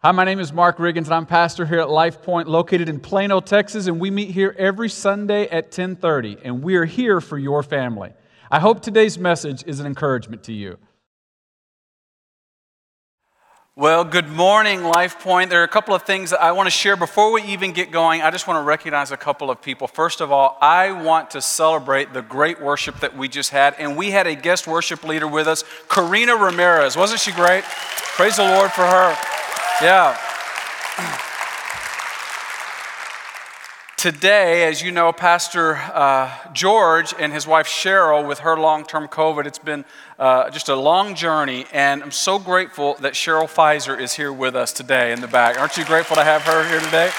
Hi, my name is Mark Riggins, and I'm pastor here at Life Point, located in Plano, Texas, and we meet here every Sunday at 10:30, and we are here for your family. I hope today's message is an encouragement to you. Well, good morning, Life Point. There are a couple of things that I want to share before we even get going. I just want to recognize a couple of people. First of all, I want to celebrate the great worship that we just had, and we had a guest worship leader with us, Karina Ramirez. Wasn't she great? Praise the Lord for her. Yeah. Today, as you know, Pastor uh, George and his wife Cheryl, with her long term COVID, it's been uh, just a long journey, and I'm so grateful that Cheryl Pfizer is here with us today in the back. Aren't you grateful to have her here today?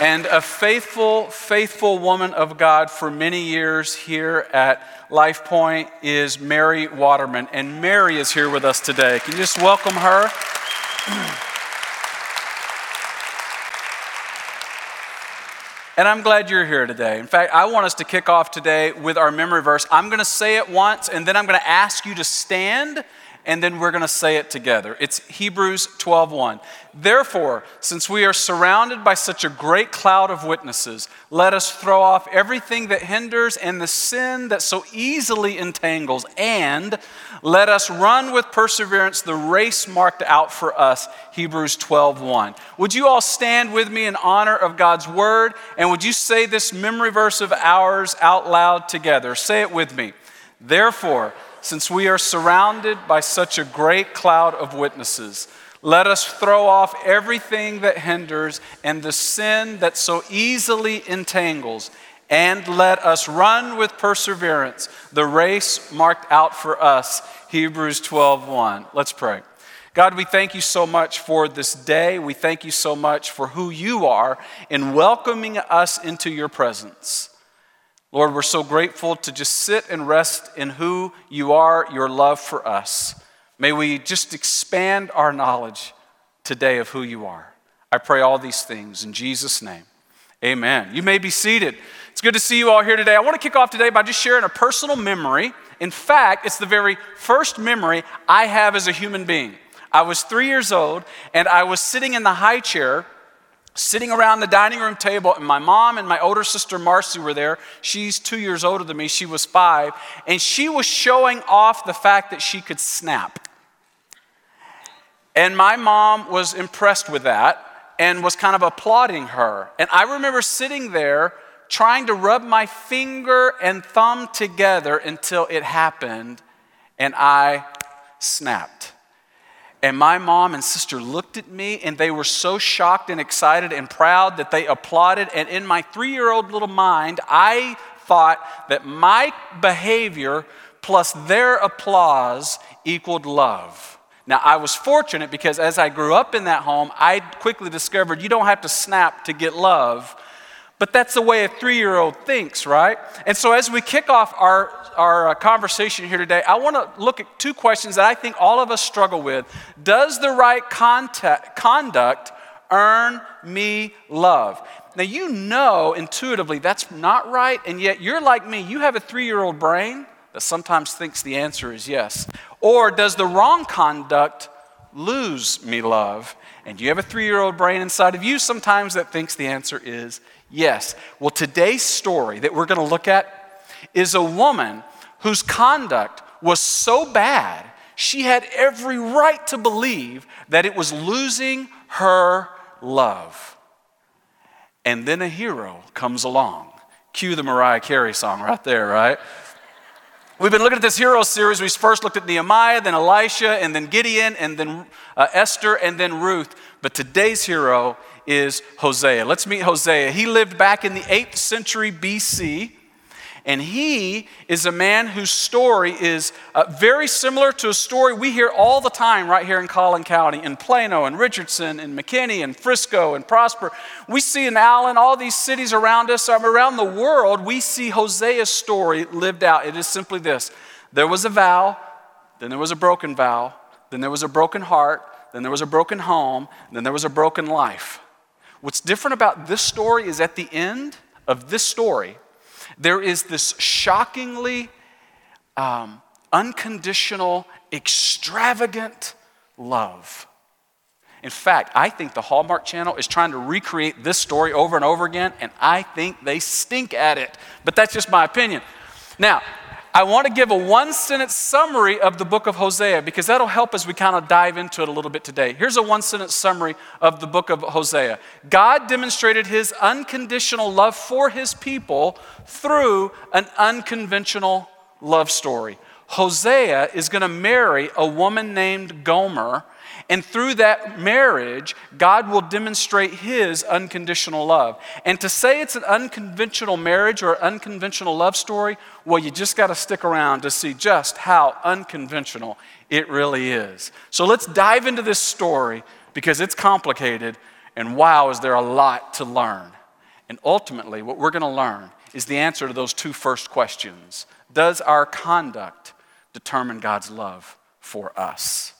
And a faithful, faithful woman of God for many years here at Life Point is Mary Waterman. And Mary is here with us today. Can you just welcome her? And I'm glad you're here today. In fact, I want us to kick off today with our memory verse. I'm going to say it once, and then I'm going to ask you to stand and then we're going to say it together. It's Hebrews 12:1. Therefore, since we are surrounded by such a great cloud of witnesses, let us throw off everything that hinders and the sin that so easily entangles, and let us run with perseverance the race marked out for us. Hebrews 12:1. Would you all stand with me in honor of God's word and would you say this memory verse of ours out loud together? Say it with me. Therefore, since we are surrounded by such a great cloud of witnesses, let us throw off everything that hinders and the sin that so easily entangles, and let us run with perseverance the race marked out for us. Hebrews 12:1. Let's pray. God, we thank you so much for this day. We thank you so much for who you are in welcoming us into your presence. Lord, we're so grateful to just sit and rest in who you are, your love for us. May we just expand our knowledge today of who you are. I pray all these things in Jesus' name. Amen. You may be seated. It's good to see you all here today. I want to kick off today by just sharing a personal memory. In fact, it's the very first memory I have as a human being. I was three years old, and I was sitting in the high chair sitting around the dining room table, and my mom and my older sister Marcy were there. She's two years older than me, she was five, and she was showing off the fact that she could snap. And my mom was impressed with that and was kind of applauding her. And I remember sitting there trying to rub my finger and thumb together until it happened, and I snapped. And my mom and sister looked at me and they were so shocked and excited and proud that they applauded. And in my three year old little mind, I thought that my behavior plus their applause equaled love. Now, I was fortunate because as I grew up in that home, I quickly discovered you don't have to snap to get love. But that's the way a three year old thinks, right? And so, as we kick off our, our uh, conversation here today, I want to look at two questions that I think all of us struggle with. Does the right contact, conduct earn me love? Now, you know intuitively that's not right, and yet you're like me. You have a three year old brain that sometimes thinks the answer is yes. Or does the wrong conduct lose me love? And you have a three year old brain inside of you sometimes that thinks the answer is Yes. Well, today's story that we're going to look at is a woman whose conduct was so bad, she had every right to believe that it was losing her love. And then a hero comes along. Cue the Mariah Carey song right there, right? We've been looking at this hero series. We first looked at Nehemiah, then Elisha, and then Gideon, and then uh, Esther, and then Ruth. But today's hero is Hosea. Let's meet Hosea. He lived back in the 8th century BC, and he is a man whose story is uh, very similar to a story we hear all the time right here in Collin County, in Plano, and Richardson, and McKinney, and Frisco, and Prosper. We see in Allen, all these cities around us, um, around the world, we see Hosea's story lived out. It is simply this there was a vow, then there was a broken vow, then there was a broken heart, then there was a broken home, then there was a broken life. What's different about this story is at the end of this story, there is this shockingly um, unconditional, extravagant love. In fact, I think the Hallmark Channel is trying to recreate this story over and over again, and I think they stink at it. But that's just my opinion. Now, I want to give a one sentence summary of the book of Hosea because that'll help as we kind of dive into it a little bit today. Here's a one sentence summary of the book of Hosea God demonstrated his unconditional love for his people through an unconventional love story. Hosea is going to marry a woman named Gomer and through that marriage, God will demonstrate his unconditional love. And to say it's an unconventional marriage or unconventional love story, well, you just got to stick around to see just how unconventional it really is. So let's dive into this story because it's complicated. And wow, is there a lot to learn. And ultimately, what we're going to learn is the answer to those two first questions Does our conduct determine God's love for us?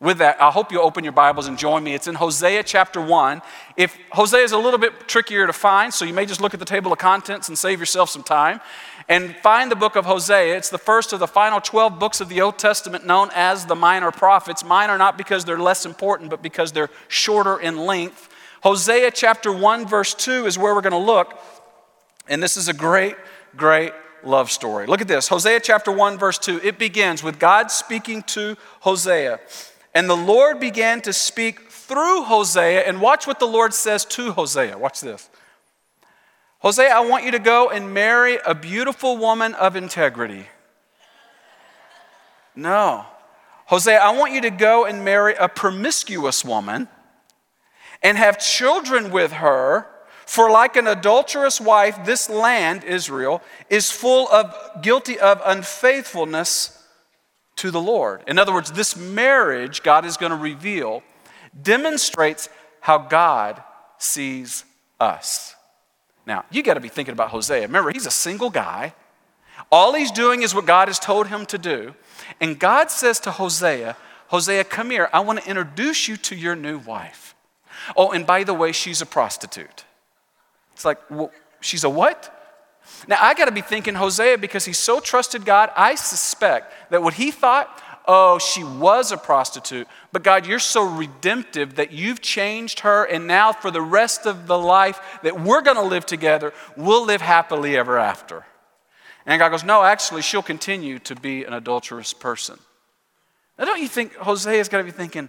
With that, I hope you open your Bibles and join me. It's in Hosea chapter 1. If Hosea is a little bit trickier to find, so you may just look at the table of contents and save yourself some time and find the book of Hosea. It's the first of the final 12 books of the Old Testament known as the minor prophets. Minor not because they're less important, but because they're shorter in length. Hosea chapter 1, verse 2 is where we're going to look. And this is a great, great love story. Look at this Hosea chapter 1, verse 2. It begins with God speaking to Hosea. And the Lord began to speak through Hosea. And watch what the Lord says to Hosea. Watch this. Hosea, I want you to go and marry a beautiful woman of integrity. No. Hosea, I want you to go and marry a promiscuous woman and have children with her. For like an adulterous wife, this land, Israel, is full of guilty of unfaithfulness to the Lord. In other words, this marriage God is going to reveal demonstrates how God sees us. Now, you got to be thinking about Hosea. Remember, he's a single guy. All he's doing is what God has told him to do. And God says to Hosea, Hosea, come here. I want to introduce you to your new wife. Oh, and by the way, she's a prostitute. It's like, well, she's a what? Now, I got to be thinking Hosea because he so trusted God. I suspect that what he thought, oh, she was a prostitute, but God, you're so redemptive that you've changed her, and now for the rest of the life that we're going to live together, we'll live happily ever after. And God goes, no, actually, she'll continue to be an adulterous person. Now, don't you think Hosea's got to be thinking,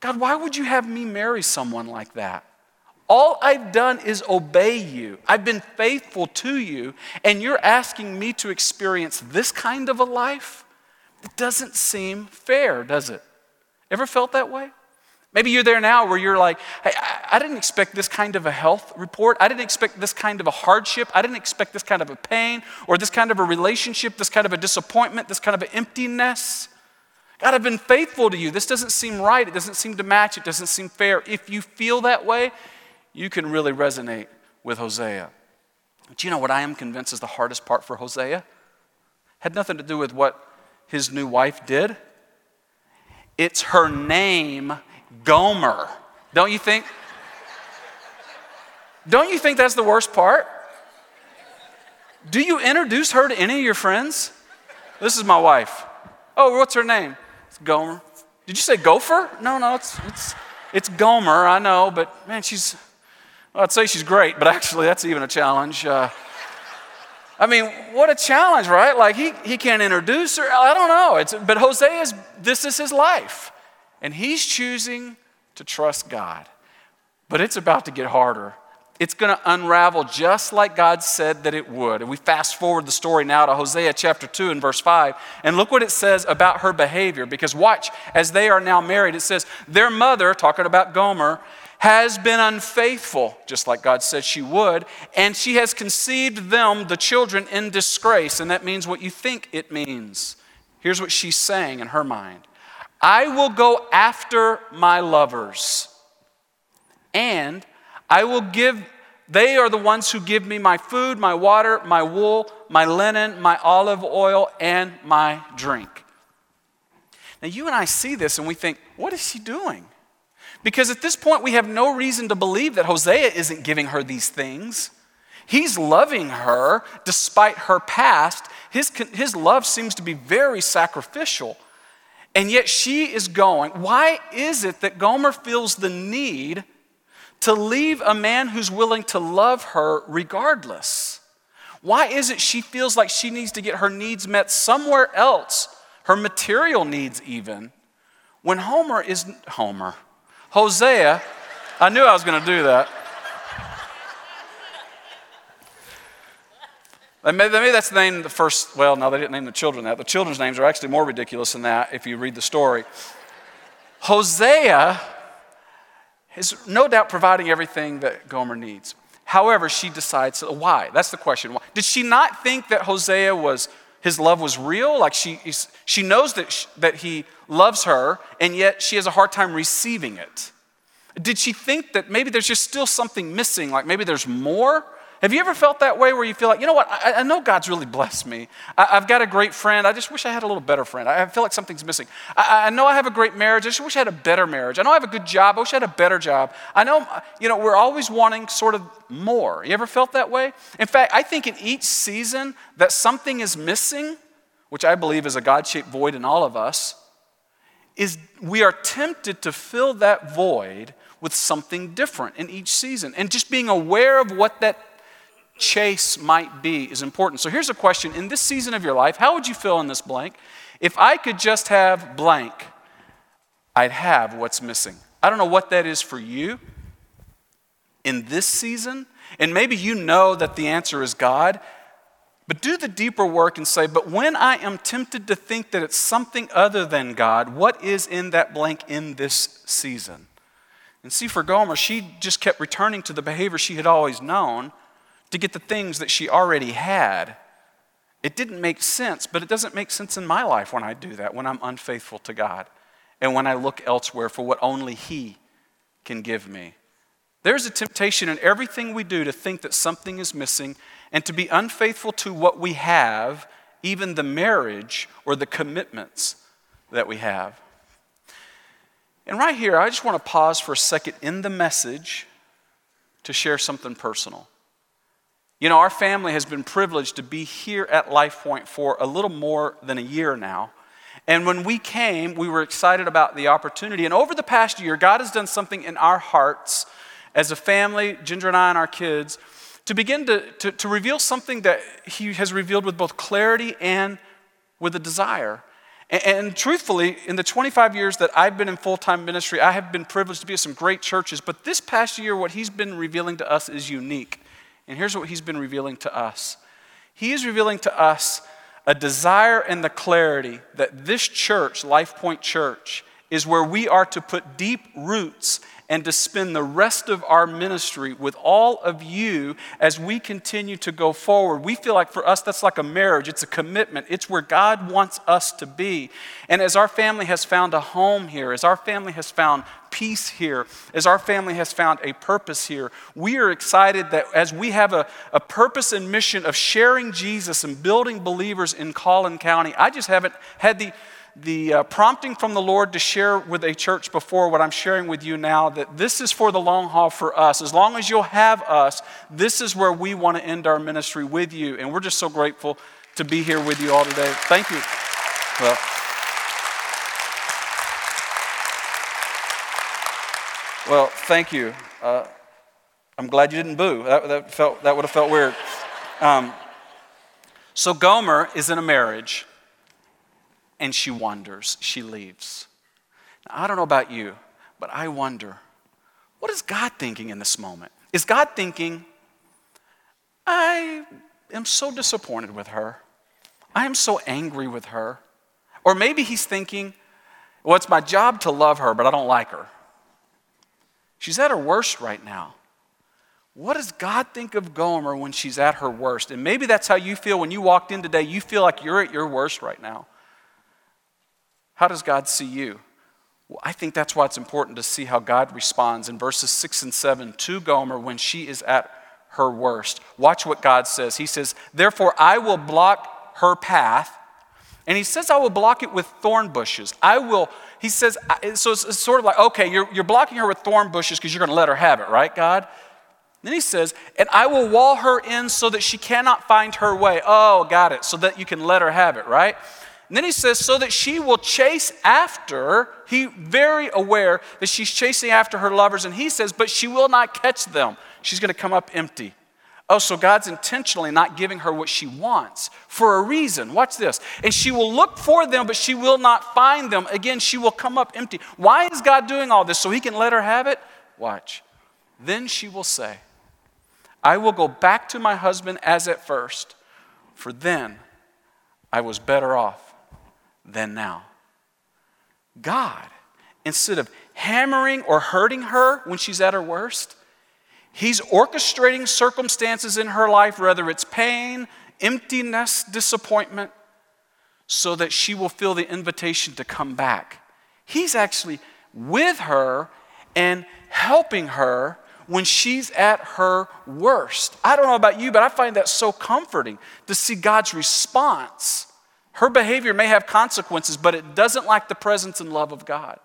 God, why would you have me marry someone like that? All I've done is obey you. I've been faithful to you, and you're asking me to experience this kind of a life? It doesn't seem fair, does it? Ever felt that way? Maybe you're there now where you're like, hey, I didn't expect this kind of a health report. I didn't expect this kind of a hardship. I didn't expect this kind of a pain or this kind of a relationship, this kind of a disappointment, this kind of an emptiness. God, I've been faithful to you. This doesn't seem right. It doesn't seem to match. It doesn't seem fair. If you feel that way, you can really resonate with Hosea. Do you know what I am convinced is the hardest part for Hosea? Had nothing to do with what his new wife did. It's her name, Gomer. Don't you think? Don't you think that's the worst part? Do you introduce her to any of your friends? This is my wife. Oh, what's her name? It's Gomer. Did you say gopher? No, no, it's, it's, it's Gomer, I know, but man, she's, well, I'd say she's great, but actually, that's even a challenge. Uh, I mean, what a challenge, right? Like, he, he can't introduce her. I don't know. It's, but Hosea's, this is his life. And he's choosing to trust God. But it's about to get harder. It's going to unravel just like God said that it would. And we fast forward the story now to Hosea chapter 2 and verse 5. And look what it says about her behavior. Because watch, as they are now married, it says, Their mother, talking about Gomer, has been unfaithful, just like God said she would, and she has conceived them, the children, in disgrace. And that means what you think it means. Here's what she's saying in her mind I will go after my lovers, and I will give, they are the ones who give me my food, my water, my wool, my linen, my olive oil, and my drink. Now, you and I see this and we think, what is she doing? Because at this point, we have no reason to believe that Hosea isn't giving her these things. He's loving her despite her past. His, his love seems to be very sacrificial. And yet she is going. Why is it that Gomer feels the need to leave a man who's willing to love her regardless? Why is it she feels like she needs to get her needs met somewhere else, her material needs even, when Homer is Homer? Hosea, I knew I was going to do that. Maybe that's the name the first, well, no, they didn't name the children that. The children's names are actually more ridiculous than that if you read the story. Hosea is no doubt providing everything that Gomer needs. However, she decides why. That's the question. Did she not think that Hosea was, his love was real? Like she, she knows that, she, that he loves her, and yet she has a hard time receiving it. Did she think that maybe there's just still something missing, like maybe there's more? Have you ever felt that way where you feel like, you know what, I, I know God's really blessed me. I, have got a great friend. I just wish I had a little better friend. I feel like something's missing. I, I know I have a great marriage. I just wish I had a better marriage. I know I have a good job. I wish I had a better job. I know, you know, we're always wanting sort of more. You ever felt that way? In fact, I think in each season that something is missing, which I believe is a God shaped void in all of us, is we are tempted to fill that void with something different in each season. And just being aware of what that chase might be is important. So here's a question In this season of your life, how would you fill in this blank? If I could just have blank, I'd have what's missing. I don't know what that is for you in this season. And maybe you know that the answer is God. But do the deeper work and say, but when I am tempted to think that it's something other than God, what is in that blank in this season? And see, for Gomer, she just kept returning to the behavior she had always known to get the things that she already had. It didn't make sense, but it doesn't make sense in my life when I do that, when I'm unfaithful to God, and when I look elsewhere for what only He can give me. There's a temptation in everything we do to think that something is missing and to be unfaithful to what we have, even the marriage or the commitments that we have. And right here, I just want to pause for a second in the message to share something personal. You know, our family has been privileged to be here at LifePoint for a little more than a year now. And when we came, we were excited about the opportunity. And over the past year, God has done something in our hearts as a family, Ginger and I and our kids, to begin to, to, to reveal something that He has revealed with both clarity and with a desire. And, and truthfully, in the 25 years that I've been in full time ministry, I have been privileged to be at some great churches. But this past year, what He's been revealing to us is unique. And here's what he's been revealing to us. He is revealing to us a desire and the clarity that this church, Life Point Church, is where we are to put deep roots and to spend the rest of our ministry with all of you as we continue to go forward. We feel like for us, that's like a marriage, it's a commitment, it's where God wants us to be. And as our family has found a home here, as our family has found peace here, as our family has found a purpose here, we are excited that as we have a, a purpose and mission of sharing Jesus and building believers in Collin County, I just haven't had the the uh, prompting from the Lord to share with a church before what I'm sharing with you now that this is for the long haul for us. As long as you'll have us, this is where we want to end our ministry with you. And we're just so grateful to be here with you all today. Thank you. Well, well thank you. Uh, I'm glad you didn't boo. That, that, felt, that would have felt weird. Um, so, Gomer is in a marriage and she wanders, she leaves. Now, I don't know about you, but I wonder what is God thinking in this moment? Is God thinking, I am so disappointed with her. I am so angry with her. Or maybe he's thinking, well, it's my job to love her, but I don't like her. She's at her worst right now. What does God think of Gomer when she's at her worst? And maybe that's how you feel when you walked in today. You feel like you're at your worst right now. How does God see you? Well, I think that's why it's important to see how God responds in verses 6 and 7 to Gomer when she is at her worst. Watch what God says. He says, Therefore, I will block her path. And he says, I will block it with thorn bushes. I will, he says, so it's, sort of like, okay, you're, you're blocking her with thorn bushes because you're going to let her have it, right, God? Then he says, And I will wall her in so that she cannot find her way. Oh, got it. So that you can let her have it, right? And then he says, so that she will chase after, he very aware that she's chasing after her lovers, and he says, but she will not catch them. She's going to come up empty. Oh, so God's intentionally not giving her what she wants for a reason. Watch this. And she will look for them, but she will not find them. Again, she will come up empty. Why is God doing all this? So he can let her have it? Watch. Then she will say, I will go back to my husband as at first, for then I was better off than now. God, instead of hammering or hurting her when she's at her worst, He's orchestrating circumstances in her life, whether it's pain, emptiness, disappointment, so that she will feel the invitation to come back. He's actually with her and helping her when she's at her worst. I don't know about you, but I find that so comforting to see God's response her behavior may have consequences, but it doesn't lack the presence and love of God.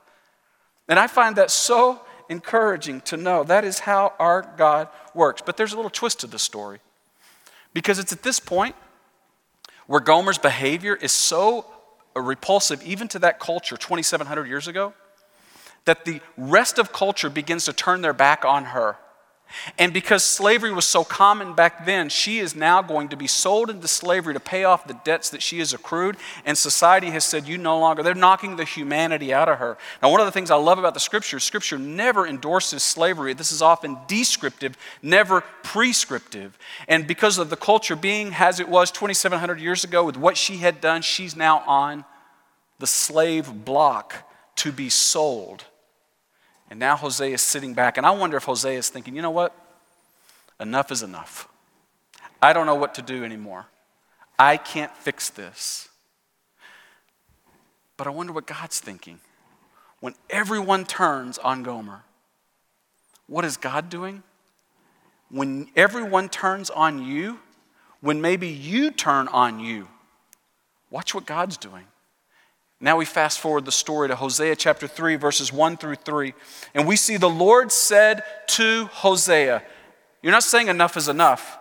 And I find that so encouraging to know that is how our God works. But there's a little twist to the story because it's at this point where Gomer's behavior is so repulsive, even to that culture 2,700 years ago, that the rest of culture begins to turn their back on her. And because slavery was so common back then, she is now going to be sold into slavery to pay off the debts that she has accrued. And society has said, You no longer, they're knocking the humanity out of her. Now, one of the things I love about the scripture, scripture never endorses slavery. This is often descriptive, never prescriptive. And because of the culture being as it was 2,700 years ago with what she had done, she's now on the slave block to be sold and now Hosea is sitting back, and I wonder if Hosea is thinking, you know what? Enough is enough. I don't know what to do anymore. I can't fix this. But I wonder what God's thinking. When everyone turns on Gomer, what is God doing? When everyone turns on you, when maybe you turn on you, watch what God's doing. Now we fast forward the story to Hosea chapter 3, verses 1 through 3. And we see the Lord said to Hosea, You're not saying enough is enough.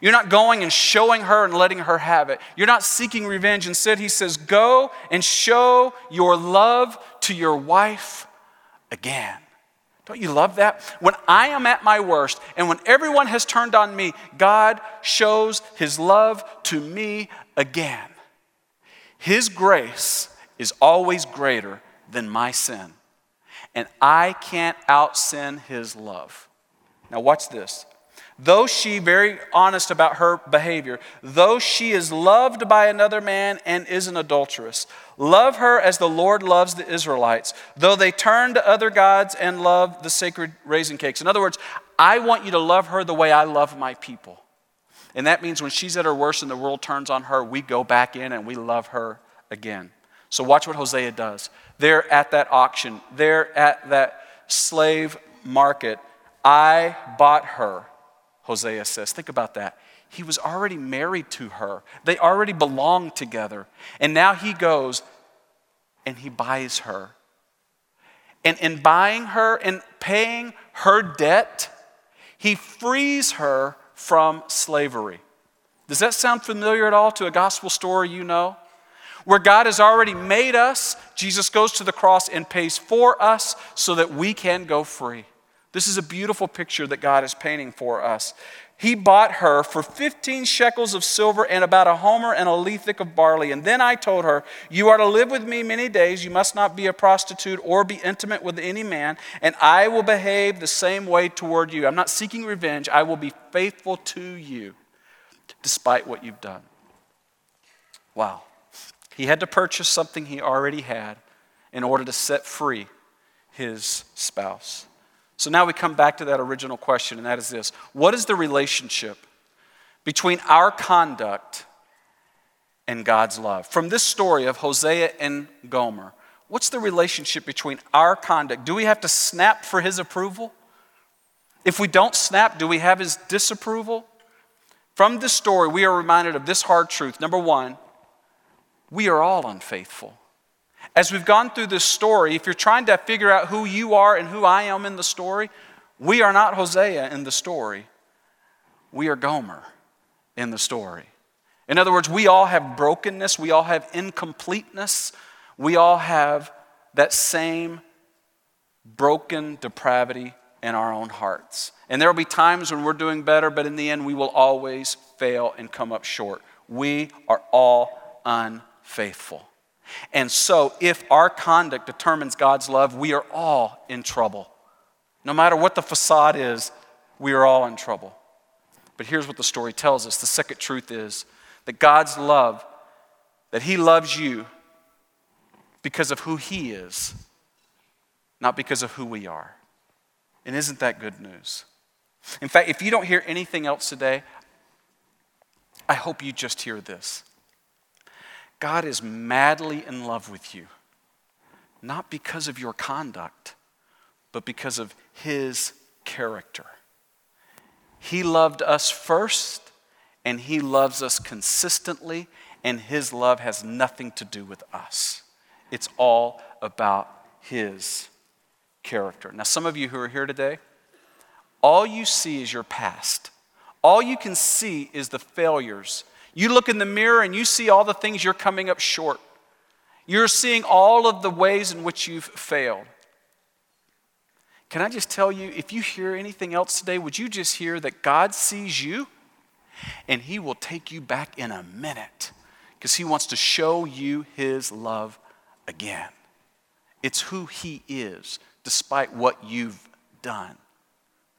You're not going and showing her and letting her have it. You're not seeking revenge. Instead, he says, Go and show your love to your wife again. Don't you love that? When I am at my worst and when everyone has turned on me, God shows his love to me again. His grace is always greater than my sin. And I can't out sin his love. Now, watch this. Though she, very honest about her behavior, though she is loved by another man and is an adulteress, love her as the Lord loves the Israelites, though they turn to other gods and love the sacred raisin cakes. In other words, I want you to love her the way I love my people. And that means when she's at her worst and the world turns on her, we go back in and we love her again. So watch what Hosea does. They're at that auction, they're at that slave market. I bought her, Hosea says. Think about that. He was already married to her, they already belonged together. And now he goes and he buys her. And in buying her and paying her debt, he frees her from slavery. Does that sound familiar at all to a gospel story you know? Where God has already made us, Jesus goes to the cross and pays for us so that we can go free. This is a beautiful picture that God is painting for us. He bought her for 15 shekels of silver and about a homer and a lethek of barley. And then I told her, You are to live with me many days. You must not be a prostitute or be intimate with any man, and I will behave the same way toward you. I'm not seeking revenge. I will be faithful to you despite what you've done. Wow. He had to purchase something he already had in order to set free his spouse. So now we come back to that original question, and that is this What is the relationship between our conduct and God's love? From this story of Hosea and Gomer, what's the relationship between our conduct? Do we have to snap for his approval? If we don't snap, do we have his disapproval? From this story, we are reminded of this hard truth. Number one, we are all unfaithful. As we've gone through this story, if you're trying to figure out who you are and who I am in the story, we are not Hosea in the story. we are Gomer in the story. In other words, we all have brokenness, we all have incompleteness, we all have that same broken depravity in our own hearts. And there will be times when we're doing better, but in the end, we will always fail and come up short. We are all unfaithful. And so, if our conduct determines God's love, we are all in trouble. No matter what the facade is, we are all in trouble. But here's what the story tells us the second truth is that God's love, that He loves you because of who He is, not because of who we are. And isn't that good news? In fact, if you don't hear anything else today, I hope you just hear this. God is madly in love with you, not because of your conduct, but because of His character. He loved us first, and He loves us consistently, and His love has nothing to do with us. It's all about His character. Now, some of you who are here today, all you see is your past. All you can see is the failures. You look in the mirror and you see all the things you're coming up short. You're seeing all of the ways in which you've failed. Can I just tell you, if you hear anything else today, would you just hear that God sees you and He will take you back in a minute because He wants to show you His love again. It's who He is, despite what you've done.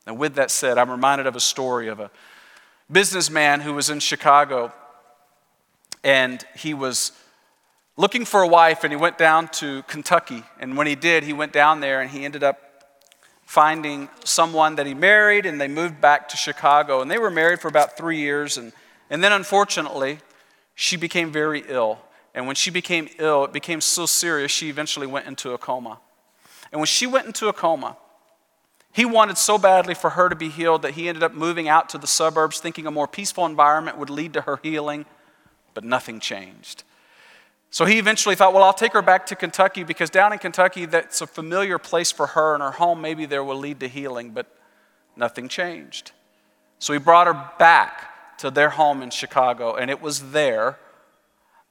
Now, with that said, I'm reminded of a story of a businessman who was in Chicago and he was looking for a wife and he went down to Kentucky. And when he did, he went down there and he ended up finding someone that he married, and they moved back to Chicago. And they were married for about three years. And, and then, unfortunately, she became very ill. And when she became ill, it became so serious, she eventually went into a coma. And when she went into a coma, he wanted so badly for her to be healed that he ended up moving out to the suburbs, thinking a more peaceful environment would lead to her healing, but nothing changed. So he eventually thought, well, I'll take her back to Kentucky because down in Kentucky, that's a familiar place for her, and her home maybe there will lead to healing, but nothing changed. So he brought her back to their home in Chicago, and it was there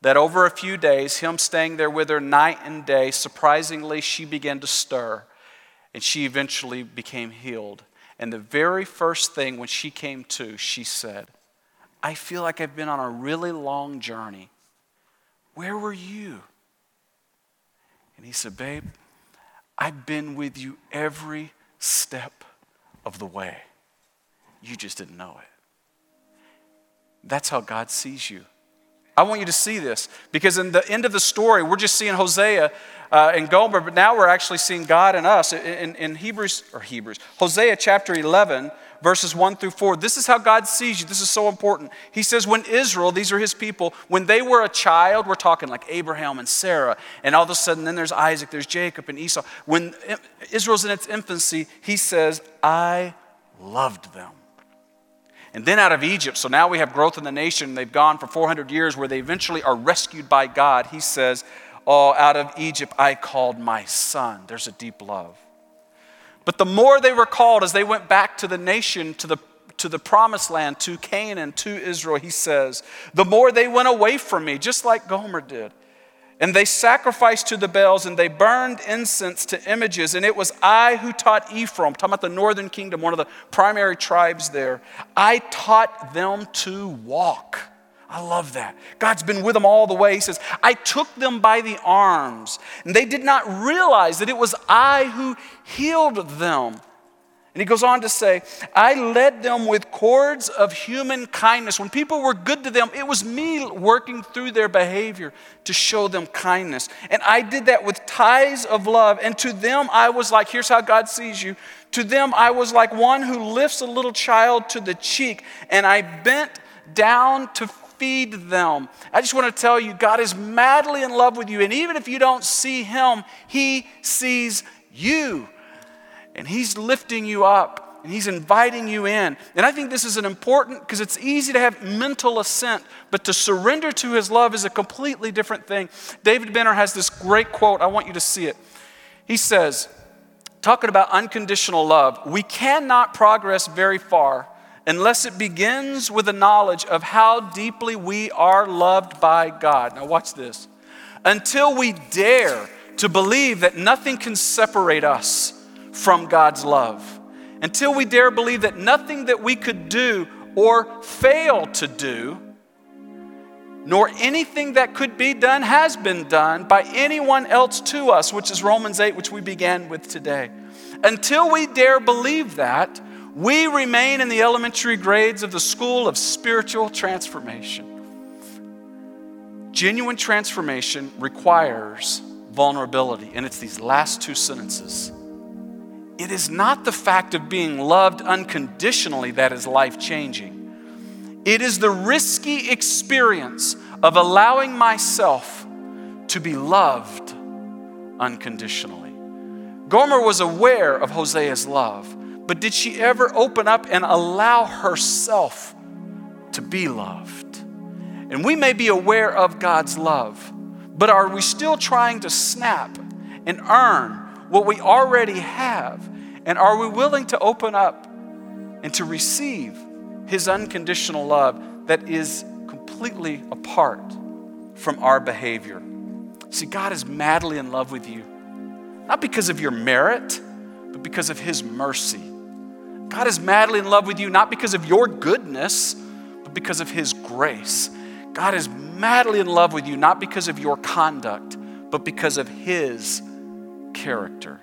that over a few days, him staying there with her night and day, surprisingly, she began to stir, and she eventually became healed. And the very first thing when she came to, she said, I feel like I've been on a really long journey where were you? And he said, Babe, I've been with you every step of the way. You just didn't know it. That's how God sees you. I want you to see this because in the end of the story, we're just seeing Hosea uh, and Gomer, but now we're actually seeing God and us. In, in, in Hebrews, or Hebrews, Hosea chapter 11, verses 1 through 4. This is how God sees you. This is so important. He says, When Israel, these are his people, when they were a child, we're talking like Abraham and Sarah, and all of a sudden, then there's Isaac, there's Jacob and Esau. When Israel's in its infancy, he says, I loved them. And then out of Egypt, so now we have growth in the nation. They've gone for 400 years where they eventually are rescued by God. He says, Oh, out of Egypt I called my son. There's a deep love. But the more they were called as they went back to the nation, to the, to the promised land, to Canaan, to Israel, he says, the more they went away from me, just like Gomer did. And they sacrificed to the Baals and they burned incense to images. And it was I who taught Ephraim, talking about the northern kingdom, one of the primary tribes there. I taught them to walk. I love that. God's been with them all the way. He says, I took them by the arms, and they did not realize that it was I who healed them. And he goes on to say, I led them with cords of human kindness. When people were good to them, it was me working through their behavior to show them kindness. And I did that with ties of love. And to them, I was like, here's how God sees you. To them, I was like one who lifts a little child to the cheek, and I bent down to feed them. I just want to tell you, God is madly in love with you. And even if you don't see Him, He sees you. And He's lifting you up and He's inviting you in. And I think this is an important because it's easy to have mental assent, but to surrender to His love is a completely different thing. David Benner has this great quote. I want you to see it. He says, talking about unconditional love, we cannot progress very far unless it begins with a knowledge of how deeply we are loved by God. Now, watch this. Until we dare to believe that nothing can separate us from God's love, until we dare believe that nothing that we could do or fail to do, nor anything that could be done has been done by anyone else to us, which is Romans 8, which we began with today. Until we dare believe that, we remain in the elementary grades of the school of spiritual transformation. Genuine transformation requires vulnerability, and it's these last two sentences. It is not the fact of being loved unconditionally that is life changing. It is the risky experience of allowing myself to be loved unconditionally. Gomer was aware of Hosea's love but did she ever open up and allow herself to be loved? And we may be aware of God's love, but are we still trying to snap and earn what we already have? And are we willing to open up and to receive His unconditional love that is completely apart from our behavior? See, God is madly in love with you, not because of your merit, but because of His mercy. God is madly in love with you, not because of your goodness, but because of His grace. God is madly in love with you, not because of your conduct, but because of His character.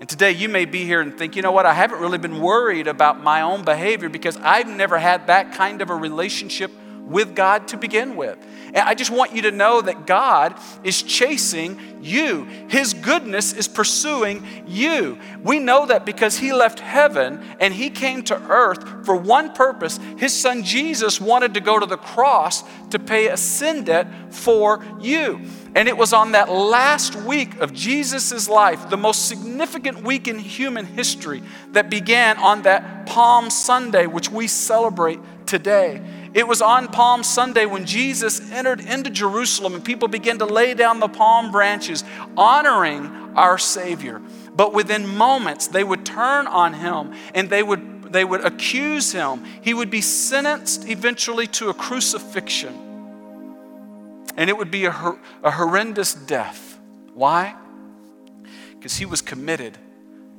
And today you may be here and think, you know what, I haven't really been worried about my own behavior because I've never had that kind of a relationship with God to begin with. And I just want you to know that God is chasing you. His goodness is pursuing you. We know that because He left heaven and He came to earth for one purpose. His Son Jesus wanted to go to the cross to pay a sin debt for you. And it was on that last week of Jesus' life, the most significant week in human history, that began on that Palm Sunday, which we celebrate today. It was on Palm Sunday when Jesus entered into Jerusalem and people began to lay down the palm branches, honoring our Savior. But within moments, they would turn on him and they would, they would accuse him. He would be sentenced eventually to a crucifixion. And it would be a, a horrendous death. Why? Because he was committed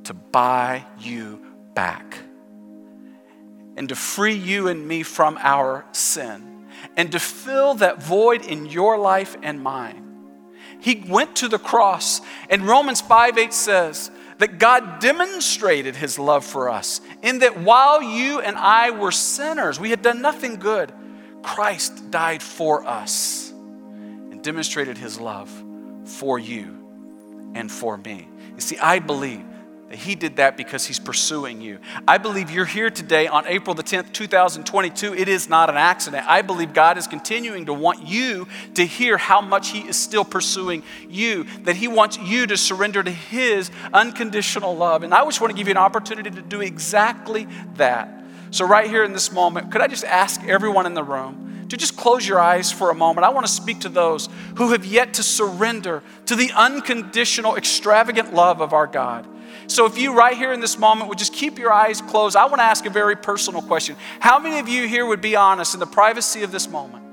to buy you back and to free you and me from our sin and to fill that void in your life and mine. He went to the cross, and Romans 5 8 says that God demonstrated his love for us in that while you and I were sinners, we had done nothing good, Christ died for us and demonstrated his love for you and for me. You see, I believe that He did that because He's pursuing you. I believe you're here today on April the 10th, 2022. It is not an accident. I believe God is continuing to want you to hear how much He is still pursuing you, that He wants you to surrender to His unconditional love. And I just want to give you an opportunity to do exactly that. So, right here in this moment, could I just ask everyone in the room to just close your eyes for a moment? I want to speak to those who have yet to surrender to the unconditional, extravagant love of our God. So, if you right here in this moment would just keep your eyes closed, I want to ask a very personal question. How many of you here would be honest in the privacy of this moment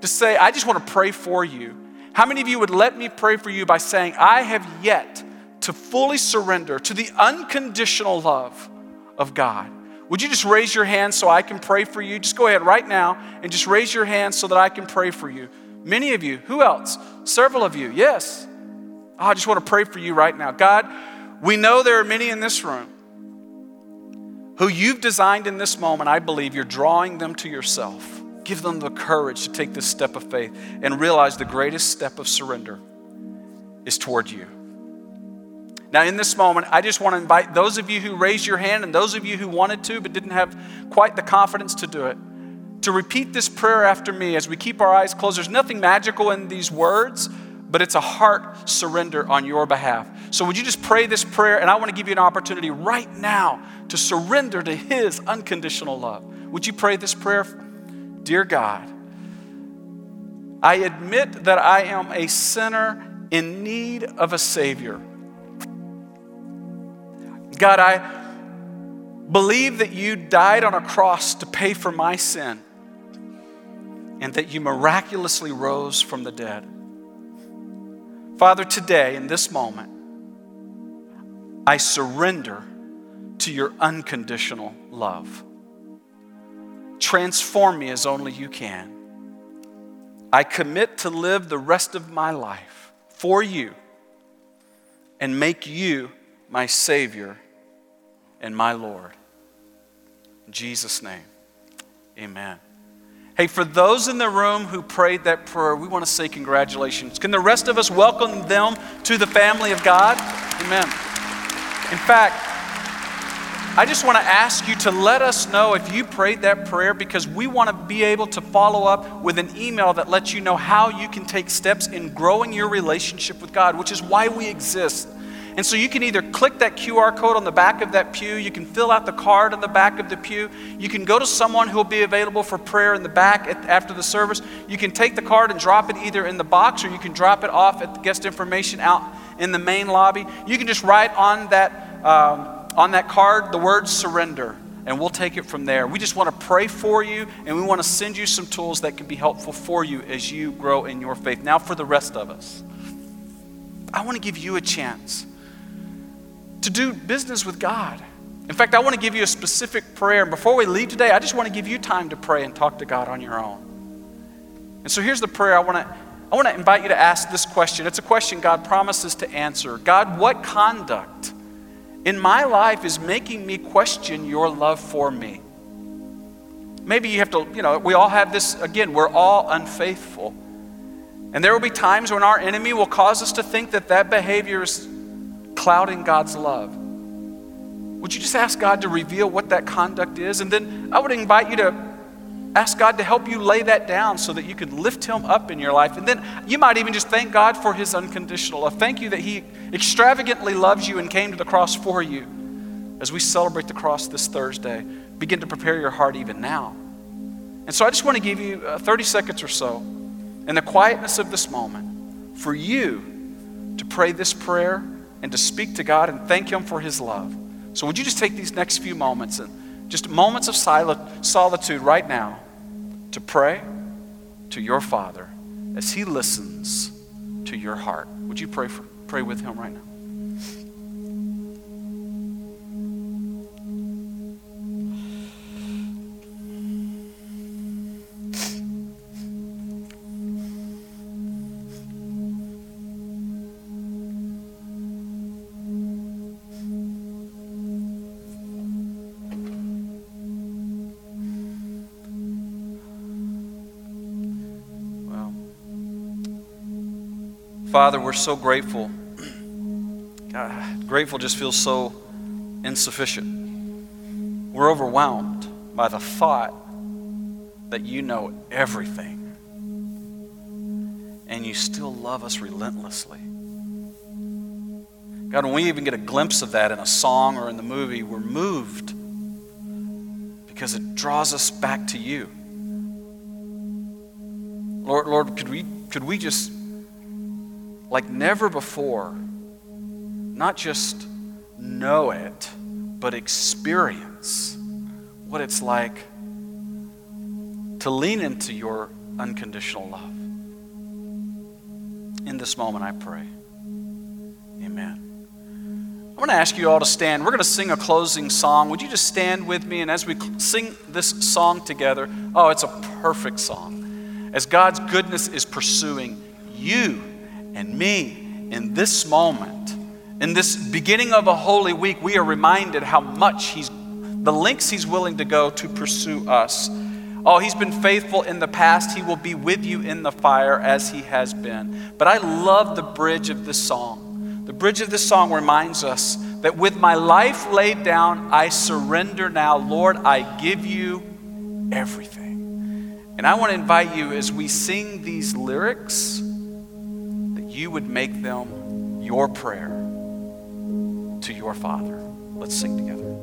to say, I just want to pray for you? How many of you would let me pray for you by saying, I have yet to fully surrender to the unconditional love of God? Would you just raise your hand so I can pray for you? Just go ahead right now and just raise your hand so that I can pray for you. Many of you. Who else? Several of you. Yes. Oh, I just want to pray for you right now. God, we know there are many in this room who you've designed in this moment. I believe you're drawing them to yourself. Give them the courage to take this step of faith and realize the greatest step of surrender is toward you. Now, in this moment, I just want to invite those of you who raised your hand and those of you who wanted to but didn't have quite the confidence to do it to repeat this prayer after me as we keep our eyes closed. There's nothing magical in these words, but it's a heart surrender on your behalf. So, would you just pray this prayer? And I want to give you an opportunity right now to surrender to His unconditional love. Would you pray this prayer? Dear God, I admit that I am a sinner in need of a Savior. God, I, believe that you died on a cross to pay for my sin and that you miraculously rose from the dead. Father, today, in this moment, I surrender to your unconditional love. Transform me as only you can. I commit to live the rest of my life for you and make you my Savior and my Lord. In Jesus' name, amen. Hey, for those in the room who prayed that prayer, we want to say congratulations. Can the rest of us welcome them to the family of God? Amen. In fact, I just want to ask you to let us know if you prayed that prayer because we want to be able to follow up with an email that lets you know how you can take steps in growing your relationship with God, which is why we exist. And so you can either click that QR code on the back of that pew, you can fill out the card on the back of the pew, you can go to someone who will be available for prayer in the back at, after the service. You can take the card and drop it either in the box or you can drop it off at the guest information out in the main lobby. You can just write on that, um, on that card the word surrender and we'll take it from there. We just want to pray for you and we want to send you some tools that can be helpful for you as you grow in your faith. Now, for the rest of us, I want to give you a chance to do business with God. In fact, I want to give you a specific prayer. And before we leave today, I just want to give you time to pray and talk to God on your own. And so here's the prayer I want to I want to invite you to ask this question. It's a question God promises to answer. God, what conduct in my life is making me question your love for me? Maybe you have to, you know, we all have this, again, we're all unfaithful. And there will be times when our enemy will cause us to think that that behavior is clouding God's love. Would you just ask God to reveal what that conduct is? And then I would invite you to ask God to help you lay that down so that you can lift Him up in your life. And then you might even just thank God for His unconditional love. Thank you that He extravagantly loves you and came to the cross for you. As we celebrate the cross this Thursday, begin to prepare your heart even now. And so I just want to give you uh, 30 seconds or so in the quietness of this moment for you to pray this prayer and to speak to God and thank Him for His love. So, would you just take these next few moments and just moments of solitude right now to pray to your Father as He listens to your heart? Would you pray, for, pray with Him right now? Father, we're so grateful. God, grateful just feels so insufficient. We're overwhelmed by the thought that you know everything and you still love us relentlessly. God, when we even get a glimpse of that in a song or in the movie, we're moved because it draws us back to you. Lord, Lord, could we, could we just like never before, not just know it, but experience what it's like to lean into your unconditional love. In this moment, I pray. Amen. I'm going to ask you all to stand. We're going to sing a closing song. Would you just stand with me? And as we sing this song together, oh, it's a perfect song. As God's goodness is pursuing you and me in this moment, in this beginning of a holy week, we are reminded how much He's, the lengths He's willing to go to pursue us. Oh, He's been faithful in the past. He will be with you in the fire as He has been. But I love the bridge of this song. The bridge of this song reminds us that with my life laid down, I surrender now. Lord, I give you everything. And I want to invite you as we sing these lyrics you would make them your prayer to your Father. Let's sing together.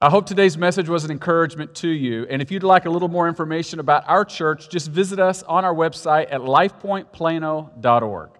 I hope today's message was an encouragement to you. And if you'd like a little more information about our church, just visit us on our website at lifepointplano.org.